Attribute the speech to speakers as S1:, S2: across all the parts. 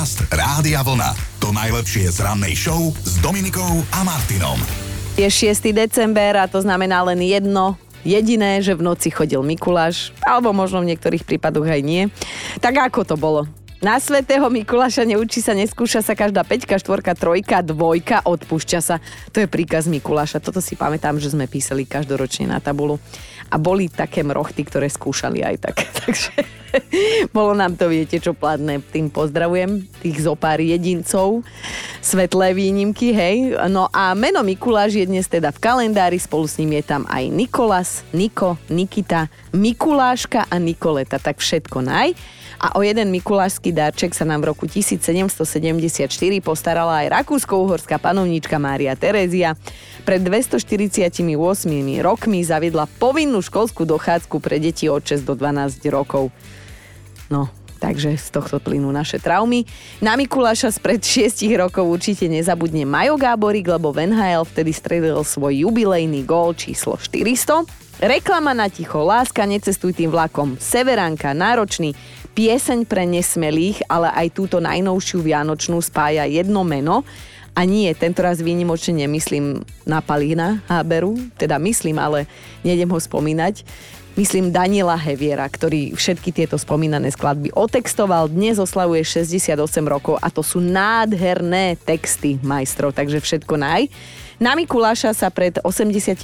S1: Podcast Rádia Vlna. To najlepšie z rannej show s Dominikou a Martinom.
S2: Je 6. december a to znamená len jedno, jediné, že v noci chodil Mikuláš, alebo možno v niektorých prípadoch aj nie. Tak ako to bolo? Na svetého Mikuláša neučí sa, neskúša sa každá peťka, štvorka, trojka, dvojka, odpúšťa sa. To je príkaz Mikuláša. Toto si pamätám, že sme písali každoročne na tabulu. A boli také mrochty, ktoré skúšali aj tak. Takže bolo nám to, viete čo, platné. Tým pozdravujem tých zopár jedincov. Svetlé výnimky, hej. No a meno Mikuláš je dnes teda v kalendári, spolu s ním je tam aj Nikolas, Niko, Nikita, Mikuláška a Nikoleta. Tak všetko naj. A o jeden mikulášsky darček sa nám v roku 1774 postarala aj rakúsko-uhorská panovníčka Mária Terézia. Pred 248 rokmi zaviedla povinnú školskú dochádzku pre deti od 6 do 12 rokov. No, takže z tohto plynú naše traumy. Na Mikuláša spred 6 rokov určite nezabudne Majo Gáborik, lebo Van NHL vtedy stredil svoj jubilejný gól číslo 400. Reklama na ticho, láska, necestuj tým vlakom, Severanka, náročný, pieseň pre nesmelých, ale aj túto najnovšiu Vianočnú spája jedno meno. A nie, tento raz výnimočne nemyslím na Palína Háberu, teda myslím, ale nejdem ho spomínať. Myslím Daniela Heviera, ktorý všetky tieto spomínané skladby otextoval. Dnes oslavuje 68 rokov a to sú nádherné texty majstrov, takže všetko naj. Na Mikuláša sa pred 86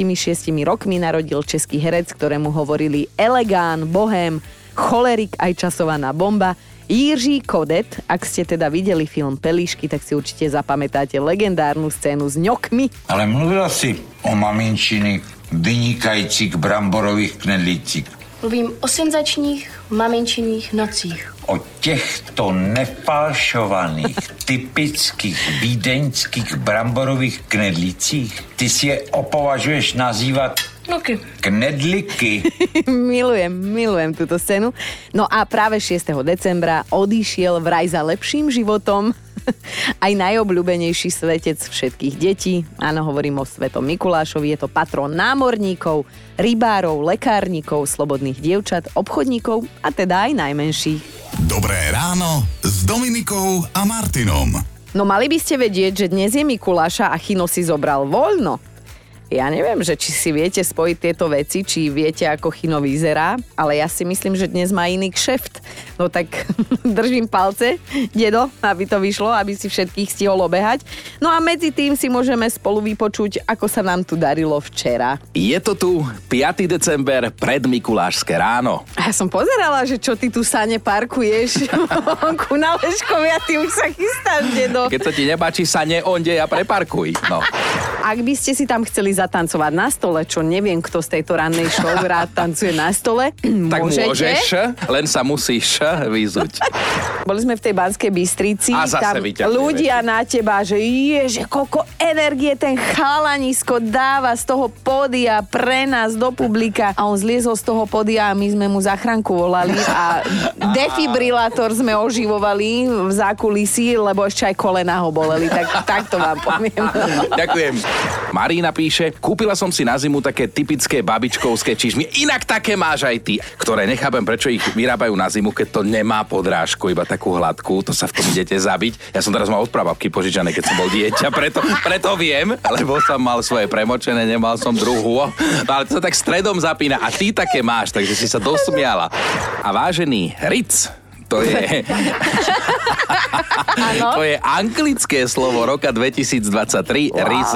S2: rokmi narodil český herec, ktorému hovorili Elegán, Bohem, cholerik aj časovaná bomba. Jiří Kodet, ak ste teda videli film Pelíšky, tak si určite zapamätáte legendárnu scénu s ňokmi.
S3: Ale mluvila si o maminčiny vynikajících bramborových knedlících.
S4: Mluvím o senzačních maminčiných nocích.
S3: O těchto nefalšovaných, typických vídeňských bramborových knedlících. Ty si je opovažuješ nazývat
S4: Nuky.
S3: knedliky.
S2: milujem, milujem túto scénu. No a práve 6. decembra odišiel vraj za lepším životom aj najobľúbenejší svetec všetkých detí. Áno, hovorím o Svetom Mikulášovi. Je to patron námorníkov, rybárov, lekárnikov, slobodných dievčat, obchodníkov a teda aj najmenších.
S1: Dobré ráno s Dominikou a Martinom.
S2: No mali by ste vedieť, že dnes je Mikuláša a Chino si zobral voľno. Ja neviem, že či si viete spojiť tieto veci, či viete, ako Chino vyzerá, ale ja si myslím, že dnes má iný kšeft. No tak držím palce, dedo, aby to vyšlo, aby si všetkých stihol obehať. No a medzi tým si môžeme spolu vypočuť, ako sa nám tu darilo včera.
S5: Je to tu 5. december pred Mikulášske ráno.
S2: Ja som pozerala, že čo ty tu sane parkuješ ku na Leškovi a ty už sa chystáš, dedo.
S5: Keď sa ti nepáči sa neonde a preparkuj. No.
S2: Ak by ste si tam chceli zatancovať na stole, čo neviem, kto z tejto rannej show rád tancuje na stole,
S5: Tak
S2: môžete.
S5: môžeš, len sa musíš vyzuť.
S2: Boli sme v tej Banskej Bystrici,
S5: A zase
S2: tam ľudia na teba, že je, že koľko energie ten chalanisko dáva z toho podia pre nás do publika. A on zliezol z toho podia a my sme mu zachránku volali a defibrilátor sme oživovali v zákulisí, lebo ešte aj kolena ho boleli. Tak, tak to vám poviem.
S5: Ďakujem. Marína píše, kúpila som si na zimu také typické babičkovské čižmy, inak také máš aj ty, ktoré nechápem, prečo ich vyrábajú na zimu, keď to nemá podrážku, iba takú hladkú, to sa v tom idete zabiť. Ja som teraz mal od prababky požičané, keď som bol dieťa, preto, preto viem, lebo som mal svoje premočené, nemal som druhú. No ale to sa tak stredom zapína a ty také máš, takže si sa dosmiala. A vážený Ric, to je, to je anglické slovo roka 2023, wow. RIS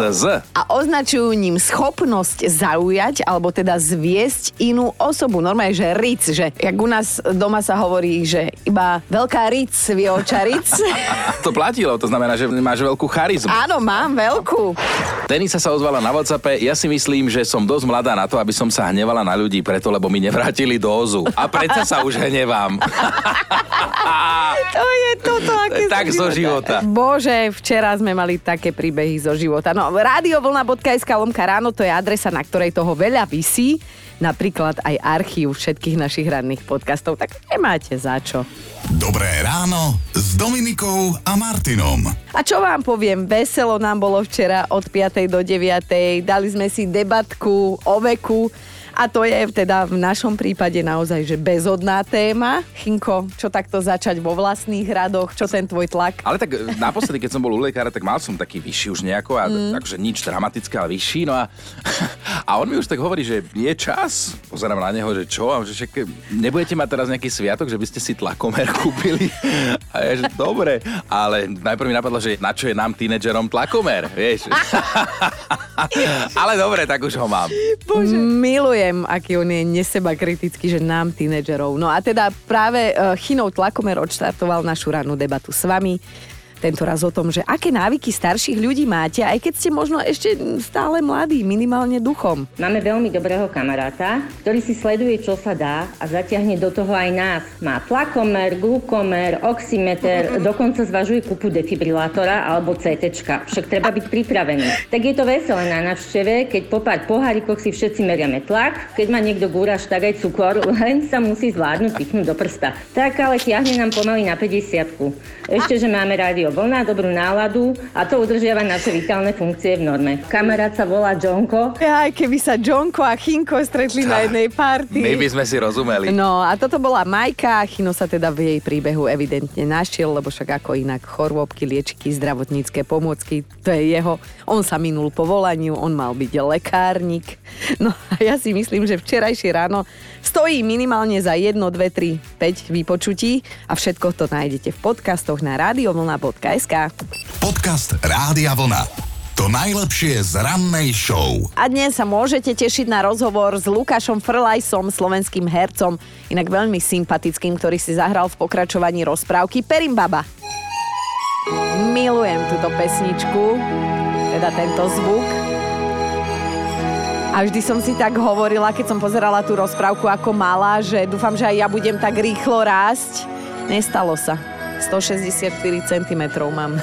S2: a označujú ním schopnosť zaujať, alebo teda zviesť inú osobu. Normálne, že ric, že jak u nás doma sa hovorí, že iba veľká ric vie očaric.
S5: To platilo, to znamená, že máš veľkú charizmu.
S2: Áno, mám veľkú.
S5: Tenisa sa ozvala na WhatsAppe, ja si myslím, že som dosť mladá na to, aby som sa hnevala na ľudí preto, lebo mi nevrátili dózu. A predsa sa už hnevám.
S2: To je toto, aké
S5: Tak zo života.
S2: Bože, včera sme mali také príbehy zo života. No, radiovlna.sk lomka ráno, to je adresa, na ktorej toho veľa visí. Napríklad aj archív všetkých našich ranných podcastov. Tak nemáte za čo.
S1: Dobré ráno s Dominikou a Martinom.
S2: A čo vám poviem, veselo nám bolo včera od 5. do 9. Dali sme si debatku o veku A to je teda v našom prípade naozaj, že bezodná téma. Chinko, čo takto začať vo vlastných radoch? Čo ten tvoj tlak?
S5: Ale tak e, naposledy, keď som bol u lekára, tak mal som taký vyšší už nejako, a mm. akože nič dramatické, ale vyšší. No a, a on mi už tak hovorí, že je čas. Pozerám na neho, že čo? A že však nebudete mať teraz nejaký sviatok, že by ste si tlakomer kúpili? A ja, že dobre. Ale najprv mi napadlo, že na čo je nám tínedžerom tlakomer, vieš? ale dobre, tak už ho mám.
S2: Bože. Milujem, aký on je neseba kritický, že nám, tínedžerov. No a teda práve uh, Chinov tlakomer odštartoval našu rannú debatu s vami. Tento raz o tom, že aké návyky starších ľudí máte, aj keď ste možno ešte stále mladí, minimálne duchom.
S6: Máme veľmi dobrého kamaráta, ktorý si sleduje, čo sa dá a zatiahne do toho aj nás. Má tlakomer, glukomer, oximeter, dokonca zvažuje kúpu defibrilátora alebo CT. Však treba byť pripravený. Tak je to veselé na návšteve, keď po pár pohárikoch si všetci meriame tlak, keď má niekto gúraš, tak aj cukor, len sa musí zvládnuť pichnúť do prsta. Tak ale tiahne nám pomaly na 50 Ešte, že máme rádio vlna, dobrú náladu a to udržiava naše vitálne funkcie v norme. Kamarát sa volá Jonko.
S2: Aj keby sa Jonko a Chinko stretli na jednej party.
S5: My by sme si rozumeli.
S2: No a toto bola Majka, Chino sa teda v jej príbehu evidentne našiel, lebo však ako inak chorôbky, liečiky, zdravotnícke pomôcky, to je jeho. On sa minul po volaniu, on mal byť lekárnik. No a ja si myslím, že včerajšie ráno stojí minimálne za 1, 2, 3, 5 vypočutí a všetko to nájdete v podcastoch na radiovlna.sk.
S1: Podcast Rádia Vlna. To najlepšie z rannej show.
S2: A dnes sa môžete tešiť na rozhovor s Lukášom Frlajsom, slovenským hercom, inak veľmi sympatickým, ktorý si zahral v pokračovaní rozprávky Perimbaba. Milujem túto pesničku, teda tento zvuk. A vždy som si tak hovorila, keď som pozerala tú rozprávku ako malá, že dúfam, že aj ja budem tak rýchlo rásť. Nestalo sa. 164 cm mám.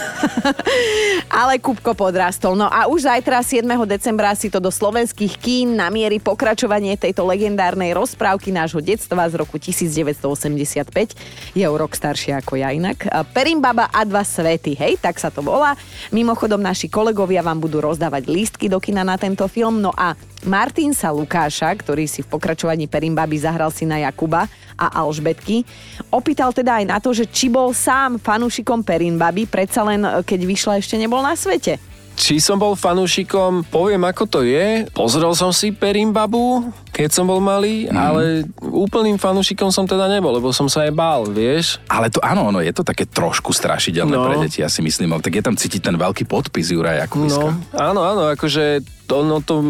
S2: Ale Kupko podrastol. No a už zajtra 7. decembra si to do slovenských kín namierí pokračovanie tejto legendárnej rozprávky nášho detstva z roku 1985. Je o rok staršie ako ja inak. Perimbaba a dva svety, hej, tak sa to volá. Mimochodom, naši kolegovia vám budú rozdávať lístky do kina na tento film. No a Martin sa Lukáša, ktorý si v pokračovaní Perimbaby zahral si na Jakuba a Alžbetky, opýtal teda aj na to, že či bol sám fanúšikom Perimbaby, predsa len e, keď vyšla ešte nebol na svete.
S7: Či som bol fanúšikom, poviem ako to je. Pozrel som si Perimbabu, keď som bol malý, mm. ale úplným fanúšikom som teda nebol, lebo som sa aj bál, vieš.
S5: Ale to áno, no je to také trošku strašidelné no. pre deti, ja si myslím, ale tak je tam cítiť ten veľký podpis Juraja Kubiska.
S7: No, áno, áno, akože to, no to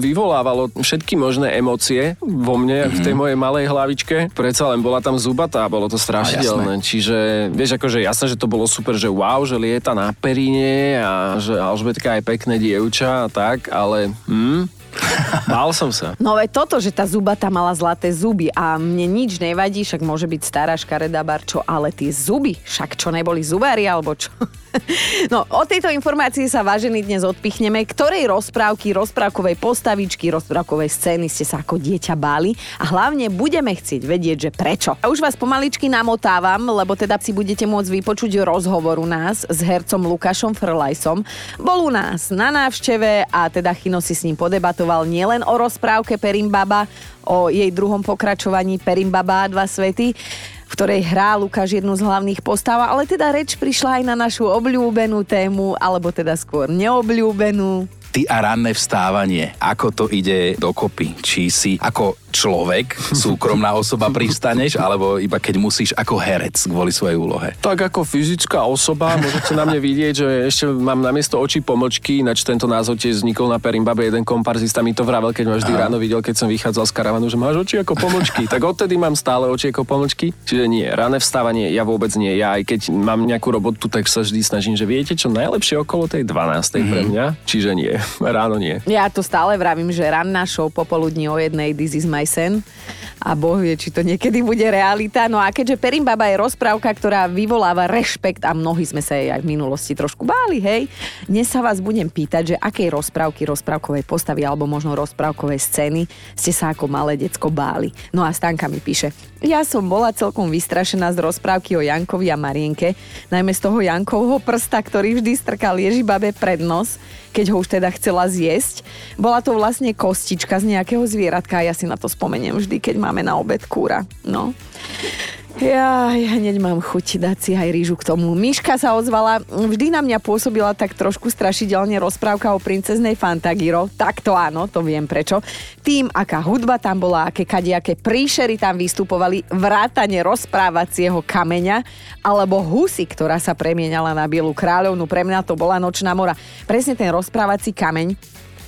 S7: vyvolávalo všetky možné emócie vo mne, mm-hmm. v tej mojej malej hlavičke. Predsa len bola tam zubatá, bolo to strašidelné. Čiže, vieš, akože jasné, že to bolo super, že wow, že lieta na períne a že Alžbetka je pekné dievča a tak, ale hm, Bál som sa.
S2: No veď toto, že tá zubata mala zlaté zuby a mne nič nevadí, však môže byť stará škaredá barčo, ale tie zuby, však čo neboli zubári alebo čo? No, o tejto informácii sa vážení dnes odpichneme. Ktorej rozprávky, rozprávkovej postavičky, rozprávkovej scény ste sa ako dieťa báli a hlavne budeme chcieť vedieť, že prečo. A už vás pomaličky namotávam, lebo teda si budete môcť vypočuť rozhovor u nás s hercom Lukášom Frlajsom. Bol u nás na návšteve a teda Chino si s ním podebatoval nielen o rozprávke Perimbaba, o jej druhom pokračovaní Perimbaba a dva svety, v ktorej hrá Lukáš jednu z hlavných postav, ale teda reč prišla aj na našu obľúbenú tému, alebo teda skôr neobľúbenú.
S5: Ty a ranné vstávanie, ako to ide dokopy? Či si ako človek, súkromná osoba pristaneš, alebo iba keď musíš ako herec kvôli svojej úlohe?
S7: Tak ako fyzická osoba, môžete na mne vidieť, že ešte mám na miesto očí pomočky, ináč tento názov tiež vznikol na Perimbabe, jeden komparzista mi to vravel, keď ma vždy Aha. ráno videl, keď som vychádzal z karavanu, že máš oči ako pomočky. tak odtedy mám stále oči ako pomočky, čiže nie, rané vstávanie, ja vôbec nie. Ja aj keď mám nejakú robotu, tak sa vždy snažím, že viete čo najlepšie okolo tej 12. Mm-hmm. pre mňa, čiže nie, ráno nie.
S2: Ja to stále vravím, že ranná show popoludní o jednej This is my sen a boh vie, či to niekedy bude realita. No a keďže Perimbaba je rozprávka, ktorá vyvoláva rešpekt a mnohí sme sa jej aj v minulosti trošku báli, hej, dnes sa vás budem pýtať, že akej rozprávky, rozprávkovej postavy alebo možno rozprávkovej scény ste sa ako malé decko báli. No a Stanka mi píše, ja som bola celkom vystrašená z rozprávky o Jankovi a Marienke, najmä z toho Jankovho prsta, ktorý vždy strkal Ježibabe pred nos, keď ho už teda chcela zjesť. Bola to vlastne kostička z nejakého zvieratka a ja si na to spomeniem vždy, keď máme na obed kúra. No. Ja, ja hneď mám chuť dať si aj rýžu k tomu. Miška sa ozvala, vždy na mňa pôsobila tak trošku strašidelne rozprávka o princeznej Fantagiro. Tak to áno, to viem prečo. Tým, aká hudba tam bola, aké kadejaké príšery tam vystupovali, vrátane rozprávacieho kameňa, alebo husy, ktorá sa premienala na Bielu kráľovnu. Pre mňa to bola nočná mora. Presne ten rozprávací kameň,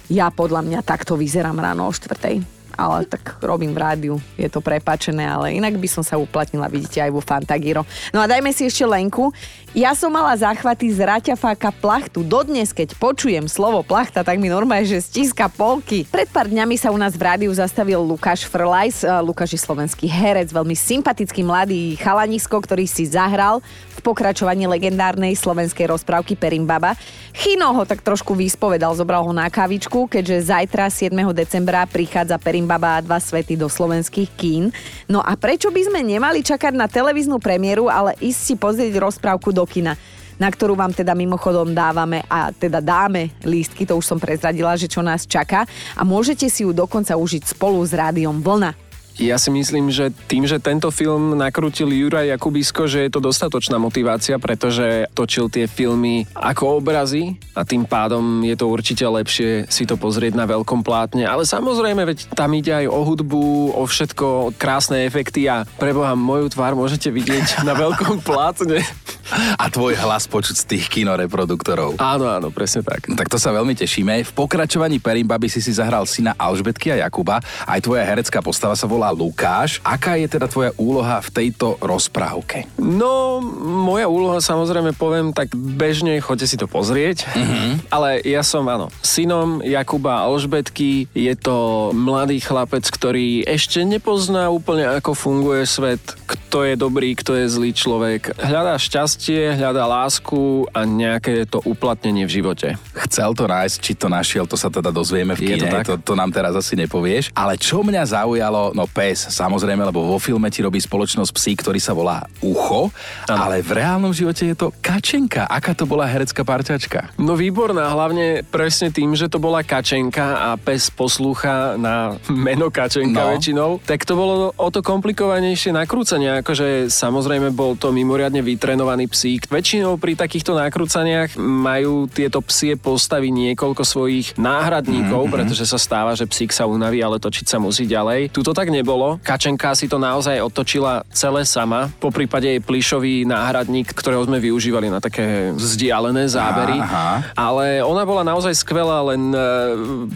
S2: ja podľa mňa takto vyzerám ráno o štvrtej ale tak robím v rádiu, je to prepačené, ale inak by som sa uplatnila, vidíte, aj vo Fantagiro. No a dajme si ešte Lenku. Ja som mala záchvaty z raťafáka plachtu. Dodnes, keď počujem slovo plachta, tak mi normálne, že stíska polky. Pred pár dňami sa u nás v rádiu zastavil Lukáš Frlajs. Lukáš je slovenský herec, veľmi sympatický mladý chalanisko, ktorý si zahral v pokračovaní legendárnej slovenskej rozprávky Perimbaba. Chino ho tak trošku vyspovedal, zobral ho na kavičku, keďže zajtra 7. decembra prichádza Perimbaba a dva svety do slovenských kín. No a prečo by sme nemali čakať na televíznu premiéru, ale ísť si pozrieť rozprávku do kina na ktorú vám teda mimochodom dávame a teda dáme lístky, to už som prezradila, že čo nás čaká a môžete si ju dokonca užiť spolu s rádiom Vlna.
S7: Ja si myslím, že tým, že tento film nakrútil Juraj Jakubisko, že je to dostatočná motivácia, pretože točil tie filmy ako obrazy a tým pádom je to určite lepšie si to pozrieť na veľkom plátne. Ale samozrejme, veď tam ide aj o hudbu, o všetko, krásne efekty a preboha moju tvár môžete vidieť na veľkom plátne.
S5: A tvoj hlas počuť z tých kinoreproduktorov.
S7: Áno, áno, presne tak.
S5: Tak to sa veľmi tešíme. V pokračovaní Perimbaby si si zahral syna Alžbetky a Jakuba. Aj tvoja herecká postava sa volá Lukáš. Aká je teda tvoja úloha v tejto rozprávke?
S7: No, moja úloha samozrejme poviem tak bežne, choďte si to pozrieť. Mm-hmm. Ale ja som, áno, synom Jakuba Alžbetky. Je to mladý chlapec, ktorý ešte nepozná úplne, ako funguje svet, kto je dobrý, kto je zlý človek. Hľadá šťastie šťastie, hľadá lásku a nejaké to uplatnenie v živote.
S5: Chcel to nájsť, či to našiel, to sa teda dozvieme v kine,
S7: to,
S5: to, to nám teraz asi nepovieš. Ale čo mňa zaujalo, no pes, samozrejme, lebo vo filme ti robí spoločnosť psí, ktorý sa volá Ucho, ano. ale v reálnom živote je to Kačenka. Aká to bola herecká parťačka?
S7: No výborná, hlavne presne tým, že to bola Kačenka a pes poslúcha na meno Kačenka no. väčšinou, tak to bolo o to komplikovanejšie nakrúcanie, akože samozrejme bol to mimoriadne vytrenovaný psík. Väčšinou pri takýchto nakrúcaniach majú tieto psie postavy niekoľko svojich náhradníkov, mm-hmm. pretože sa stáva, že psík sa unaví, ale točiť sa musí ďalej. Tuto tak nebolo. Kačenka si to naozaj otočila celé sama. Po prípade jej plišový náhradník, ktorého sme využívali na také vzdialené zábery. Aha. Ale ona bola naozaj skvelá, len e,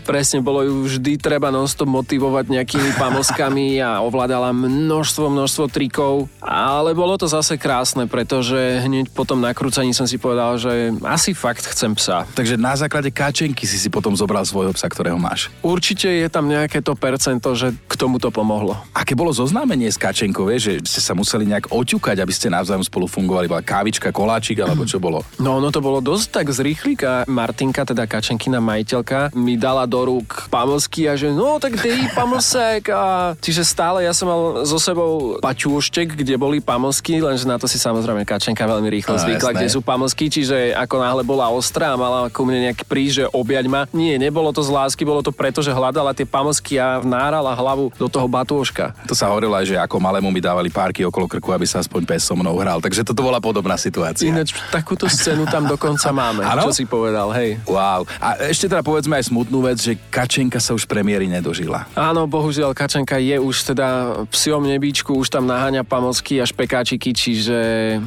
S7: presne bolo ju vždy treba nonstop motivovať nejakými pamoskami a ovládala množstvo, množstvo trikov. Ale bolo to zase krásne, pretože hneď po tom nakrúcaní som si povedal, že asi fakt chcem psa.
S5: Takže na základe káčenky si si potom zobral svojho psa, ktorého máš.
S7: Určite je tam nejaké to percento, že k tomu to pomohlo.
S5: Aké bolo zoznámenie s káčenkou, vieš, že ste sa museli nejak oťukať, aby ste navzájom spolu fungovali? Bola kávička, koláčik, alebo čo bolo?
S7: No, no to bolo dosť tak z rýchlika. Martinka, teda kačenkina majiteľka, mi dala do rúk pamlsky a že no, tak dej pamlsek. A... Čiže stále ja som mal so sebou paťúštek, kde boli pamlsky, lenže na to si samozrejme kačenka veľmi rýchlo no, zvykla, kde sú pamlsky, čiže ako náhle bola ostrá a mala ku mne nejaký príž, že obiať ma. Nie, nebolo to z lásky, bolo to preto, že hľadala tie pamlsky a vnárala hlavu do toho batôžka.
S5: To sa hovorilo aj, že ako malému mi dávali párky okolo krku, aby sa aspoň pes so mnou hral. Takže toto bola podobná situácia.
S7: Ináč takúto scénu tam dokonca máme, ano? čo si povedal, hej.
S5: Wow. A ešte teda povedzme aj smutnú vec, že Kačenka sa už premiéry nedožila.
S7: Áno, bohužiaľ, Kačenka je už teda psiom nebíčku, už tam naháňa pamlsky a špekáčiky, čiže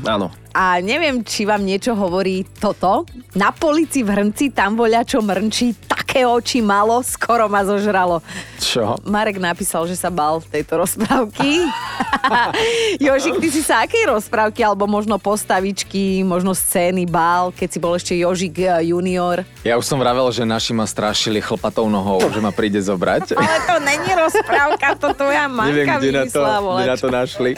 S7: áno,
S2: a neviem, či vám niečo hovorí toto. Na polici v Hrnci tam voľa čo mrnčí, tak také oči malo, skoro ma zožralo.
S8: Čo?
S2: Marek napísal, že sa bal tejto rozprávky. Jožik, ty si sa akej rozprávky, alebo možno postavičky, možno scény bál, keď si bol ešte Jožik eh, junior?
S8: Ja už som vravel, že naši ma strašili chlpatou nohou, že ma príde zobrať.
S2: Ale to není rozprávka, to tvoja
S8: Neviem,
S2: manka
S8: kde na, to, kde na to našli.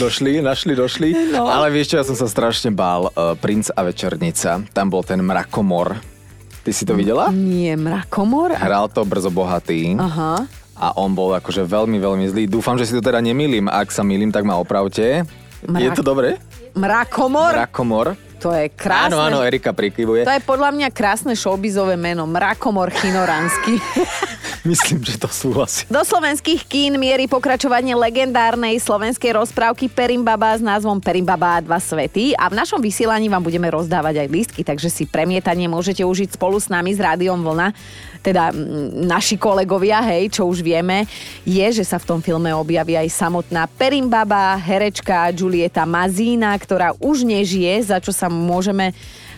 S8: Došli, našli, došli.
S2: No.
S8: Ale vieš čo, ja som sa strašne bál. Uh, Princ a večernica. Tam bol ten mrakomor. Ty si to videla?
S2: Nie, mrakomor?
S8: Hral to brzo bohatý.
S2: Aha.
S8: A on bol akože veľmi, veľmi zlý. Dúfam, že si to teda nemýlim. Ak sa milím, tak ma opravte. Je
S2: Mrak-
S8: to dobre?
S2: Mrakomor?
S8: Mrakomor.
S2: To je krásne.
S8: Áno, áno, Erika prikyvuje.
S2: To je podľa mňa krásne showbizové meno. Mrakomor Chinoransky.
S8: Myslím, že to súhlasí.
S2: Do slovenských kín mierí pokračovanie legendárnej slovenskej rozprávky Perimbaba s názvom Perimbaba a dva svety a v našom vysielaní vám budeme rozdávať aj lístky, takže si premietanie môžete užiť spolu s nami s Rádiom Vlna. Teda naši kolegovia, hej, čo už vieme, je, že sa v tom filme objaví aj samotná Perimbaba, herečka Julieta Mazína, ktorá už nežije, za čo sa môžeme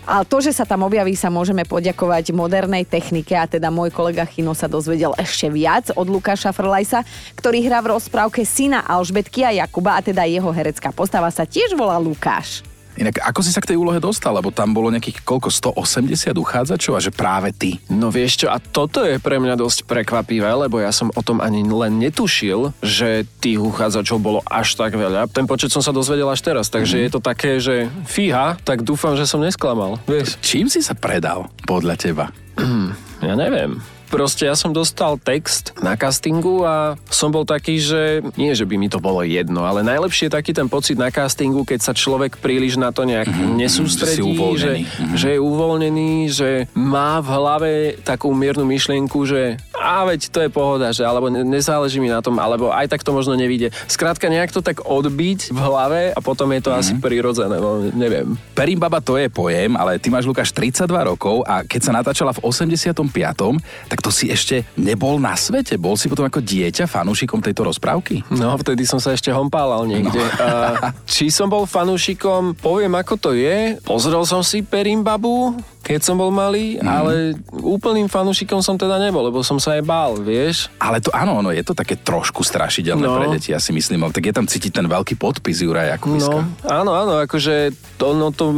S2: a to, že sa tam objaví, sa môžeme poďakovať modernej technike a teda môj kolega Chino sa dozvedel ešte viac od Lukáša Frlajsa, ktorý hrá v rozprávke syna Alžbetky a Jakuba a teda jeho herecká postava sa tiež volá Lukáš.
S5: Inak ako si sa k tej úlohe dostal? Lebo tam bolo nejakých koľko, 180 uchádzačov a že práve ty.
S7: No vieš čo, a toto je pre mňa dosť prekvapivé, lebo ja som o tom ani len netušil, že tých uchádzačov bolo až tak veľa. Ten počet som sa dozvedel až teraz, takže
S5: Mhm.
S7: je to také, že fíha, tak dúfam, že som nesklamal. Vieš,
S5: Čím si sa predal podľa teba?
S7: ja neviem. Proste ja som dostal text na castingu a som bol taký, že nie, že by mi to bolo jedno, ale najlepšie je taký ten pocit na castingu, keď sa človek príliš na to nejak nesústredí,
S5: že
S7: že.
S5: Mhm.
S7: že je uvoľnený, že má v hlave takú miernu myšlienku, že a veď to je pohoda, že alebo ne- nezáleží mi na tom, alebo aj tak to možno nevíde. Skrátka nejak to tak odbiť v hlave a potom je to asi prirodzené, no neviem.
S5: Perimbaba to je pojem, ale ty máš, Lukáš, 32 rokov a keď sa natáčala v 85. tak to si ešte nebol na svete. Bol si potom ako dieťa fanúšikom tejto rozprávky?
S7: No, vtedy som sa ešte hompálal niekde. No. A, či som bol fanúšikom, poviem ako to je. Pozrel som si Perimbabu, keď som bol malý, mm. ale úplným fanúšikom som teda nebol, lebo som sa aj bál, vieš.
S5: Ale to áno, no, je to také trošku strašidelné
S7: No.
S5: pre deti, ja si myslím. Ale tak je tam cítiť ten veľký podpis Juraja Jakubiska.
S7: No, áno, áno, akože to, no, to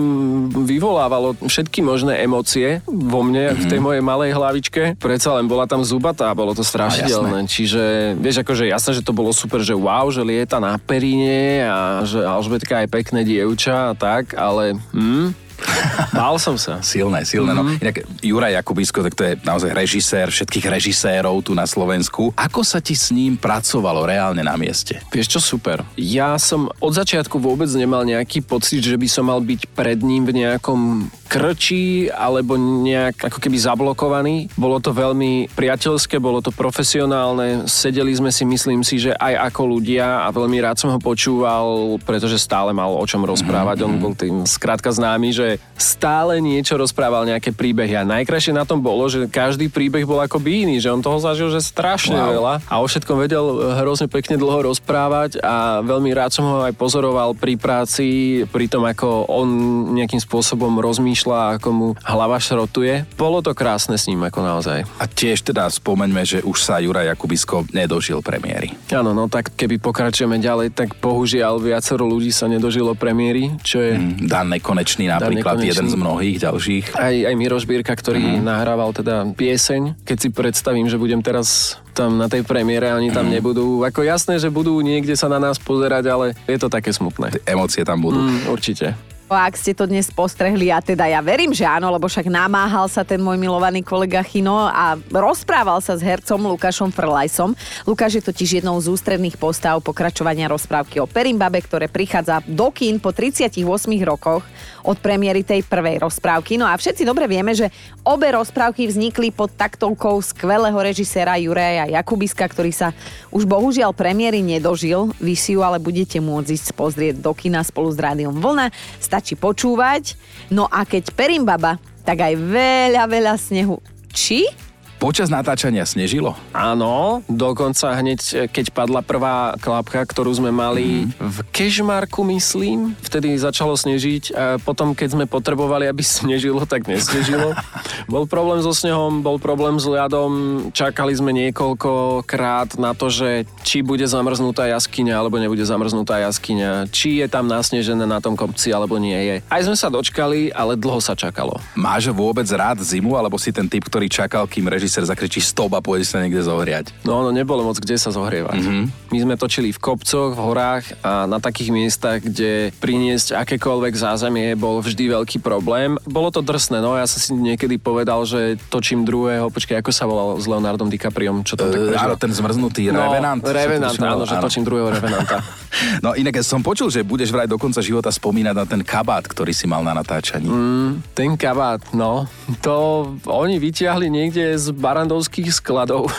S7: vyvolávalo všetky možné emócie vo mne, v tej mojej malej hlavičke. Predsa len bola tam zubatá, bolo to strašidelné. Čiže, vieš, akože jasné, že to bolo super, že wow, že lieta na períne a že Alžbetka je pekné dievča a tak, ale hm, bál som sa.
S5: Silné, silné. Mm-hmm. No. Inak Juraj Jakubisko, tak to je naozaj režisér všetkých režisérov tu na Slovensku. Ako sa ti s ním pracovalo reálne na mieste?
S7: Vieš čo, super. Ja som od začiatku vôbec nemal nejaký pocit, že by som mal byť pred ním v nejakom krči alebo nejak ako keby zablokovaný. Bolo to veľmi priateľské, bolo to profesionálne, sedeli sme si, myslím si, že aj ako ľudia a veľmi rád som ho počúval, pretože stále mal o čom rozprávať. On bol tým skrátka známy, že stále niečo rozprával, nejaké príbehy. A najkrajšie na tom bolo, že každý príbeh bol akoby iný, že on toho zažil, že strašne
S5: Wow.
S7: veľa a o všetkom vedel hrozne pekne dlho rozprávať a veľmi rád som ho aj pozoroval pri práci, pri tom, ako on nejakým spôsobom rozmýšľa, ako mu hlava šrotuje. Bolo to krásne s ním, ako naozaj.
S5: A tiež teda spomeňme, že už sa Juraj Jakubisko nedožil premiéry.
S7: Áno, no tak keby pokračujeme ďalej, tak bohužiaľ viacero ľudí sa nedožilo premiéry, čo je
S5: Mm, Dan Nekonečný napríklad,
S7: Nekonečný.
S5: jeden z mnohých ďalších.
S7: aj, aj Miro Žbírka, ktorý nahrával teda pieseň. Keď si predstavím, že budem teraz tam na tej premiére oni tam nebudú. Ako jasné, že budú niekde sa na nás pozerať, ale je to také smutné.
S5: Emócie tam budú.
S7: Mm, určite.
S2: Ak ste to dnes postrehli, a teda ja verím, že áno, lebo však namáhal sa ten môj milovaný kolega Chino a rozprával sa s hercom Lukášom Frlajsom. Lukáš je totiž jednou z ústredných postav pokračovania rozprávky o Perimbabe, ktoré prichádza do kín po 38 rokoch od premiéry tej prvej rozprávky. No a všetci dobre vieme, že obe rozprávky vznikli pod taktovkou skvelého režiséra Juraja Jakubiska, ktorý sa už bohužiaľ premiéry nedožil. Vy si ju ale budete môcť ísť pozrieť do kina spolu s Rádiom Vlna. Stačí počúvať. No a keď Perimbaba, tak aj veľa, veľa snehu. Či?
S5: Počas natáčania snežilo?
S7: Áno, dokonca hneď, keď padla prvá klapka, ktorú sme mali mm. v Kešmarku, myslím, vtedy začalo snežiť a potom, keď sme potrebovali, aby snežilo, tak nesnežilo. bol problém so snehom, bol problém s ľadom, čakali sme niekoľkokrát na to, že či bude zamrznutá jaskyňa, alebo nebude zamrznutá jaskyňa, či je tam nasnežené na tom kopci, alebo nie je. Aj sme sa dočkali, ale dlho sa čakalo.
S5: Máš vôbec rád zimu, alebo si ten typ, ktorý čakal, kým režisér zakričí stop a pôjde sa niekde zohriať?
S7: No, no nebolo moc kde sa zohrievať. Mm-hmm. My sme točili v kopcoch, v horách a na takých miestach, kde priniesť akékoľvek zázemie bol vždy veľký problém. Bolo to drsné, no ja som si niekedy povedal, že točím druhého, počkaj, ako sa volal s Leonardom DiCapriom, čo tam tak
S5: Uh, áno, ten zmrznutý
S7: No,
S5: Revenant.
S7: Revenant,
S5: tuším,
S7: áno, že točím druhého Revenanta.
S5: No inak ja som počul, že budeš vraj do konca života spomínať na ten kabát, ktorý si mal na natáčaní. Mm.
S7: Ten kabát, no, to oni vyťahli niekde z barandovských skladov.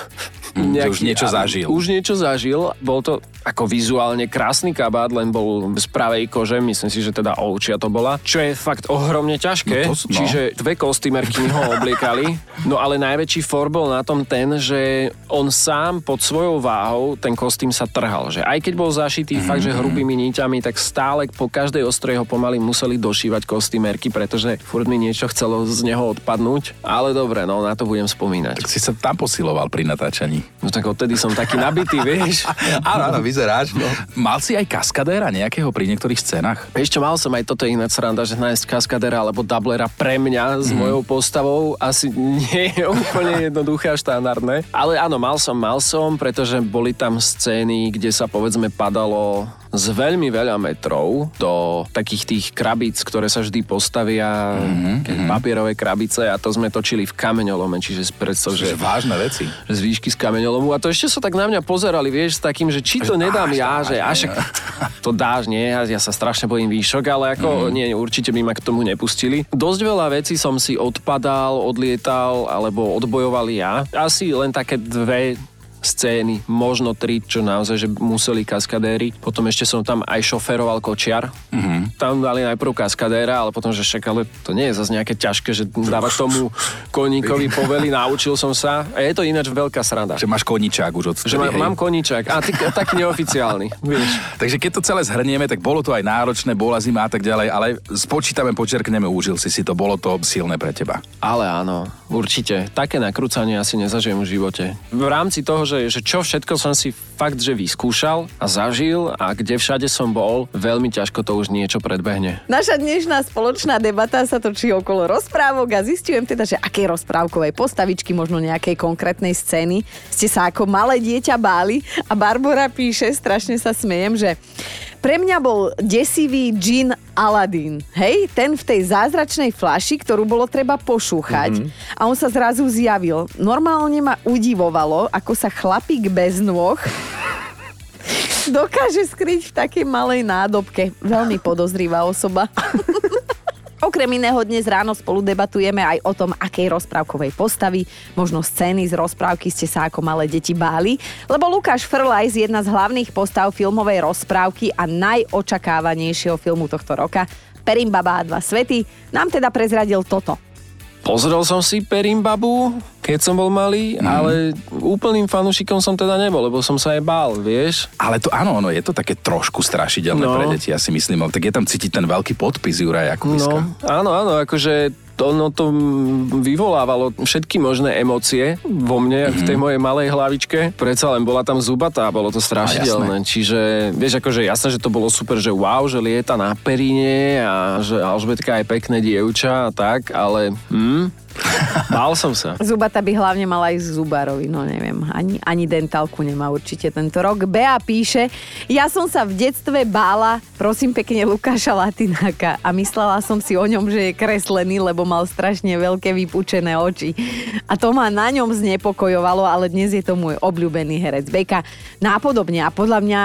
S5: Mm, že už niečo zažil.
S7: Už niečo zažil. Bol to ako vizuálne krásny kabát, len bol z pravej kože, myslím si, že teda ovčia to bola, čo je fakt ohromne ťažké.
S5: No to no.
S7: Čiže dve kostýmerky ho obliekali. No ale najväčší for bol na tom ten, že on sám pod svojou váhou ten kostým sa trhal. Že aj keď bol zašitý mm-hmm. fakt, že hrubými níťami, tak stále po každej ostrej ho pomaly museli došívať kostýmerky, pretože furt mi niečo chcelo z neho odpadnúť. Ale dobre, no na to budem spomínať.
S5: Tak si sa tam posiloval pri natáčaní.
S7: No tak odtedy som taký nabitý, vieš.
S5: Áno, áno, vyzeráš. No. Mal si aj kaskadéra nejakého pri niektorých scénach?
S7: Ešte mal som aj toto ináč sranda, že nájsť kaskadera alebo dublera pre mňa s mojou postavou asi nie je úplne jednoduché a štandardné. Ale áno, mal som, mal som, pretože boli tam scény, kde sa povedzme padalo z veľmi veľa metrov do takých tých krabíc, ktoré sa vždy postavia, mm-hmm. papierové krabice a to sme točili v kameňolome, čiže predstav, že
S5: vážne veci.
S7: z výšky z kameňolomu a to ešte sa tak na mňa pozerali, vieš, s takým, že či to nedám
S5: dáš,
S7: ja,
S5: dáš,
S7: že až to dáš, nie, ja, ja sa strašne bojím výšok, ale ako
S5: Mhm.
S7: nie, určite by ma k tomu nepustili. Dosť veľa vecí som si odpadal, odlietal alebo odbojoval ja. Asi len také dve scény, možno tri, čo naozaj, že museli kaskadéri. Potom ešte som tam aj šoferoval kočiar. Mm-hmm. Tam dali najprv kaskadéra, ale potom, že však, ale to nie je zase nejaké ťažké, že dávať tomu koníkovi povely, naučil som sa. A je to ináč veľká sranda.
S5: Že máš koničák už od
S7: Že má, mám koníčak. A ty, tak neoficiálny, vieš.
S5: Takže keď to celé zhrnieme, tak bolo to aj náročné, bola zima a tak ďalej, ale spočítame, počerkneme, užil si si to, bolo to silné pre teba.
S7: Ale áno, určite. Také nakrúcanie asi nezažijem v živote. V rámci toho, že, že čo všetko som si fakt, že vyskúšal a zažil a kde všade som bol, veľmi ťažko to už niečo predbehne.
S2: Naša dnešná spoločná debata sa točí okolo rozprávok a zistujem teda, že akej rozprávkovej postavičky, možno nejakej konkrétnej scény ste sa ako malé dieťa báli a Barbara píše, strašne sa smejem, že pre mňa bol desivý džin Aladín. Hej, ten v tej zázračnej flaši, ktorú bolo treba pošúchať mm-hmm. a on sa zrazu zjavil. Normálne ma udivovalo, ako sa chlapík bez nôh dokáže skryť v takej malej nádobke. Veľmi podozrivá osoba. Okrem iného dnes ráno spolu debatujeme aj o tom, akej rozprávkovej postavy, možno scény z rozprávky ste sa ako malé deti báli, lebo Lukáš Frlajs, jedna z hlavných postav filmovej rozprávky a najočakávanejšieho filmu tohto roka, Perimbaba a dva svety, nám teda prezradil toto.
S7: Pozrel som si Perimbabu, keď som bol malý, mm. ale úplným fanúšikom som teda nebol, lebo som sa aj bál, vieš.
S5: Ale to áno, ono je to také trošku strašidelné
S7: No.
S5: pre deti, ja si myslím, ale tak je tam cítiť ten veľký podpis Juraja Jakubiska.
S7: No, áno, áno, akože to, no, to vyvolávalo všetky možné emócie vo mne, mm-hmm. v tej mojej malej hlavičke. Predsa len bola tam zubatá, bolo to strašidelné. Čiže, vieš, akože jasné, že to bolo super, že wow, že lieta na períne a že Alžbetka je pekné dievča a tak, ale hm, bál som sa.
S2: Zubata by hlavne mala aj zubárovi, no neviem, ani, ani dentálku nemá určite tento rok. Bea píše, ja som sa v detstve bála, prosím pekne, Lukáša Latináka a myslela som si o ňom, že je kreslený, lebo mal strašne veľké vypučené oči. A to ma na ňom znepokojovalo, ale dnes je to môj obľúbený herec. Beka, nápodobne a podľa mňa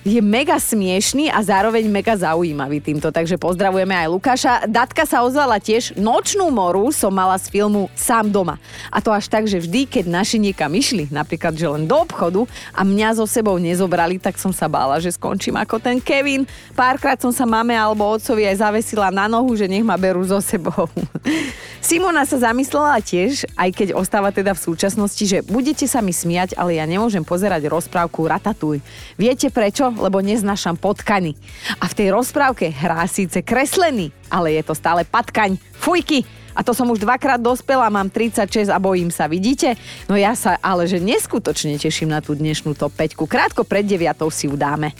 S2: je mega smiešný a zároveň mega zaujímavý týmto, takže pozdravujeme aj Lukáša. Datka sa ozvala tiež, nočnú moru som mala z filmu Sám doma. A to až tak, že vždy, keď naši niekam išli, napríklad, že len do obchodu a mňa so sebou nezobrali, tak som sa bála, že skončím ako ten Kevin. Párkrát som sa mame alebo otcovi aj zavesila na nohu, že nech ma berú so sebou. Simona sa zamyslela tiež, aj keď ostáva teda v súčasnosti, že budete sa mi smiať, ale ja nemôžem pozerať rozprávku Ratatuj. Viete prečo? Lebo neznášam potkany. A v tej rozprávke hrá síce kreslený, ale je to stále patkaň. Fujky! A to som už dvakrát dospela, mám 36 a bojím sa, vidíte? No ja sa ale že neskutočne teším na tú dnešnú top 5. Krátko pred 9 si ju dáme.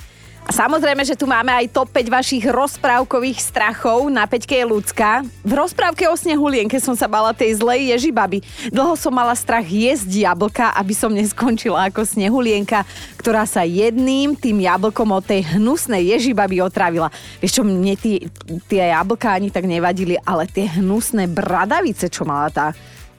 S2: Samozrejme, že tu máme aj top 5 vašich rozprávkových strachov. Na 5 je ľudská. V rozprávke o snehulienke som sa bala tej zlej ježibaby. Dlho som mala strach jesť jablka, aby som neskončila ako snehulienka, ktorá sa jedným tým jablkom od tej hnusnej ježibaby otravila. Vieš čo, mne tie, tie jablka ani tak nevadili, ale tie hnusné bradavice, čo mala tá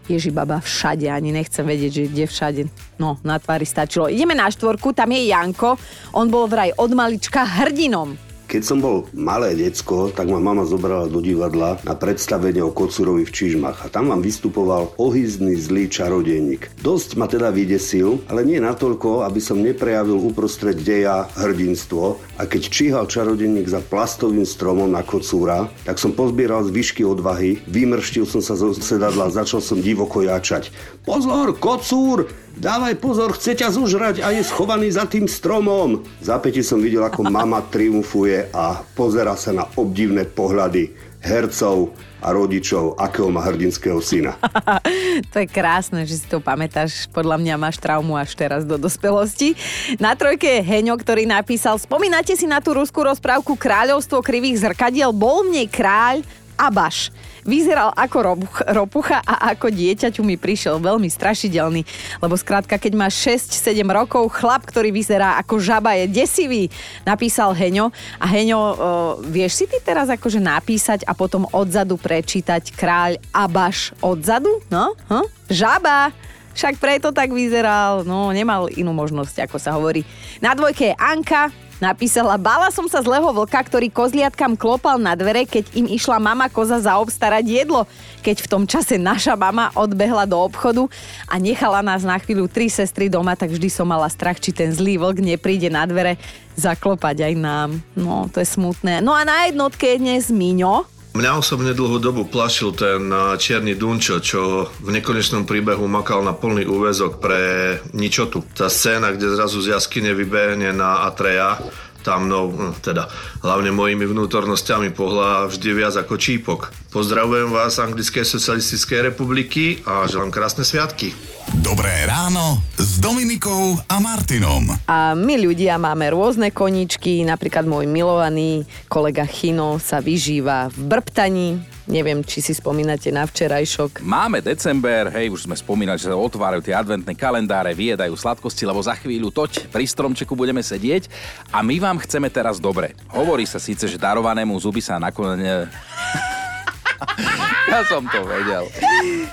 S2: Ježibaba všade, ani nechcem vedieť, že kde všade. No, na tvári stačilo. Ideme na štvorku, tam je Janko. On bol vraj od malička hrdinom.
S9: Keď som bol malé decko, tak ma mama zobrala do divadla na predstavenie o Kocurovi v Čižmach a tam vám vystupoval ohyzný zlý čarodejník. Dosť ma teda vydesil, ale nie natoľko, aby som neprejavil uprostred deja hrdinstvo a keď číhal čarodejník za plastovým stromom na Kocúra, tak som pozbieral zvyšky odvahy, vymrštil som sa zo sedadla a začal som divoko jačať. Pozor, Kocúr! Dávaj pozor, chce ťa zožrať a je schovaný za tým stromom. V zápäti som videl, ako mama triumfuje a pozera sa na obdivné pohľady hercov a rodičov, akého má hrdinského syna.
S2: to je krásne, že si to pamätáš. Podľa mňa máš traumu až teraz do dospelosti. Na trojke je Heňo, ktorý napísal, spomínate si na tú ruskú rozprávku Kráľovstvo krivých zrkadiel? Bol mne kráľ Abaš. Vyzeral ako ropucha a ako dieťaťu mi prišiel veľmi strašidelný, lebo skrátka, keď má 6-7 rokov, chlap, ktorý vyzerá ako žaba, je desivý, napísal Heňo. A Heňo, o, vieš si ty teraz akože napísať a potom odzadu prečítať kráľ Abaš odzadu? No? Hm? Žaba! Však preto tak vyzeral, no nemal inú možnosť, ako sa hovorí. Na dvojke je Anka, Napísala, bála som sa zlého vlka, ktorý kozliatkam klopal na dvere, keď im išla mama koza zaobstarať jedlo. Keď v tom čase naša mama odbehla do obchodu a nechala nás na chvíľu tri sestry doma, tak vždy som mala strach, či ten zlý vlk nepríde na dvere zaklopať aj nám. No, to je smutné. No a na jednotke je dnes Miňo,
S10: Mňa osobne dlhú dobu plašil ten čierny Dunčo, čo v nekonečnom príbehu makal na plný úvezok pre ničotu. Tá scéna, kde zrazu z jaskyne vybehne na Atreja, tam mnou, no, teda hlavne mojimi vnútornosťami pohľa vždy viac ako čípok. Pozdravujem vás Anglickej socialistickej republiky a želám krásne sviatky.
S1: Dobré ráno s Dominikou a Martinom.
S2: A my ľudia máme rôzne koničky, napríklad môj milovaný kolega Chino sa vyžíva v brptaní, Neviem, či si spomínate na včerajšok.
S5: Máme december, hej, už sme spomínali, že sa otvárajú tie adventné kalendáre, vyjedajú sladkosti, lebo za chvíľu toť pri stromčeku budeme sedieť a my vám chceme teraz dobre. Hovorí sa síce, že darovanému zuby sa nakoniec ja som to vedel.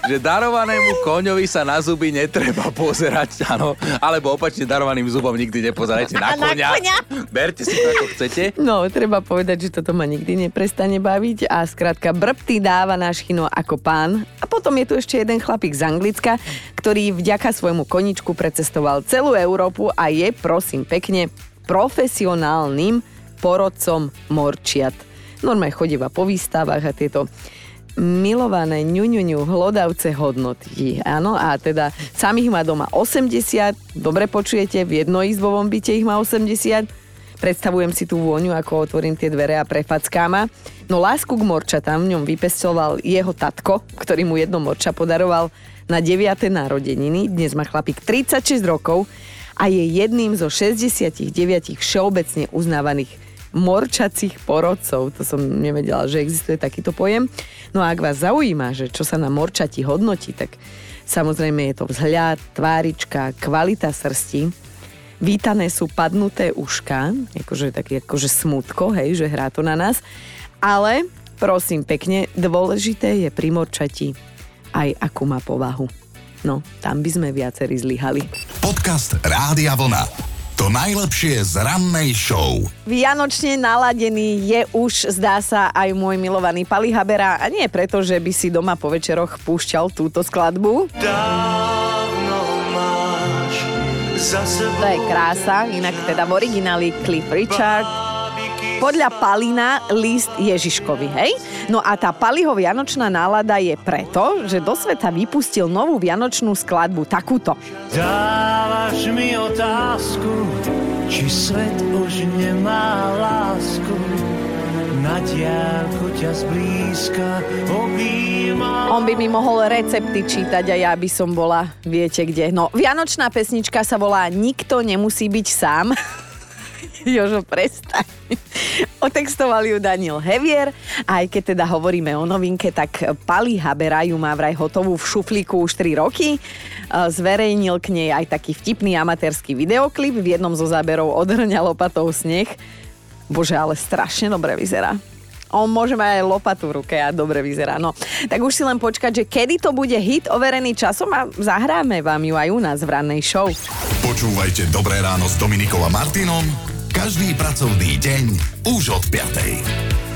S5: Že darovanému koňovi sa na zuby netreba pozerať, áno. Alebo opačne darovaným zubom nikdy nepozerajte na koňa. na koňa. Berte si to, ako chcete.
S2: No, treba povedať, že toto ma nikdy neprestane baviť a skrátka brbty dáva náš chino ako pán. A potom je tu ešte jeden chlapík z Anglicka, ktorý vďaka svojmu koničku precestoval celú Európu a je, prosím pekne, profesionálnym porodcom morčiat. Normálne chodíva po výstavách a tieto milované ňuňuňu hlodavce hodnoty. Áno, a teda samých má doma 80, dobre počujete, v jednoizbovom byte ich má 80. Predstavujem si tú vôňu, ako otvorím tie dvere a prefackám ma. No lásku k morčatám v ňom vypestoval jeho tatko, ktorý mu jedno morča podaroval na 9. narodeniny. Dnes má chlapík 36 rokov a je jedným zo 69 všeobecne uznávaných morčacích porodcov. To som nevedela, že existuje takýto pojem. No a ak vás zaujíma, že čo sa na morčati hodnotí, tak samozrejme je to vzhľad, tvárička, kvalita srsti, Vítané sú padnuté uška, akože taký akože smutko, hej, že hrá to na nás. Ale, prosím pekne, dôležité je pri morčati aj akú má povahu. No, tam by sme viacerí zlyhali.
S1: Podcast Rádia Vlna. To najlepšie z rannej show.
S2: Vianočne naladený je už, zdá sa, aj môj milovaný Pali Habera a nie preto, že by si doma po večeroch púšťal túto skladbu. To je krása, inak teda v origináli Cliff Richard. Podľa Palina list Ježiškovi, hej? No a tá Paliho vianočná nálada je preto, že do sveta vypustil novú vianočnú skladbu, takúto.
S11: Dávaš mi otázku, či svet už nemá lásku. Na diálku ťa zblízka objíma.
S2: On by mi mohol recepty čítať a ja by som bola, viete kde. No, vianočná pesnička sa volá Nikto nemusí byť sám. Jožo, prestaň. Otextoval ju Daniel Hevier a aj keď teda hovoríme o novinke, tak Pali Habera ju má vraj hotovú v šuflíku už 3 roky. E, Zverejnil k nej aj taký vtipný amatérsky videoklip. V jednom zo záberov odhrňa lopatou sneh. Bože, ale strašne dobre vyzerá. On môže mať aj lopatu v ruke a dobre vyzerá. No, tak už si len počkať, že kedy to bude hit overený časom a zahráme vám ju aj u nás v rannej show.
S1: Počúvajte Dobré ráno s Dominikom a Martinom každý pracovný deň už od 5.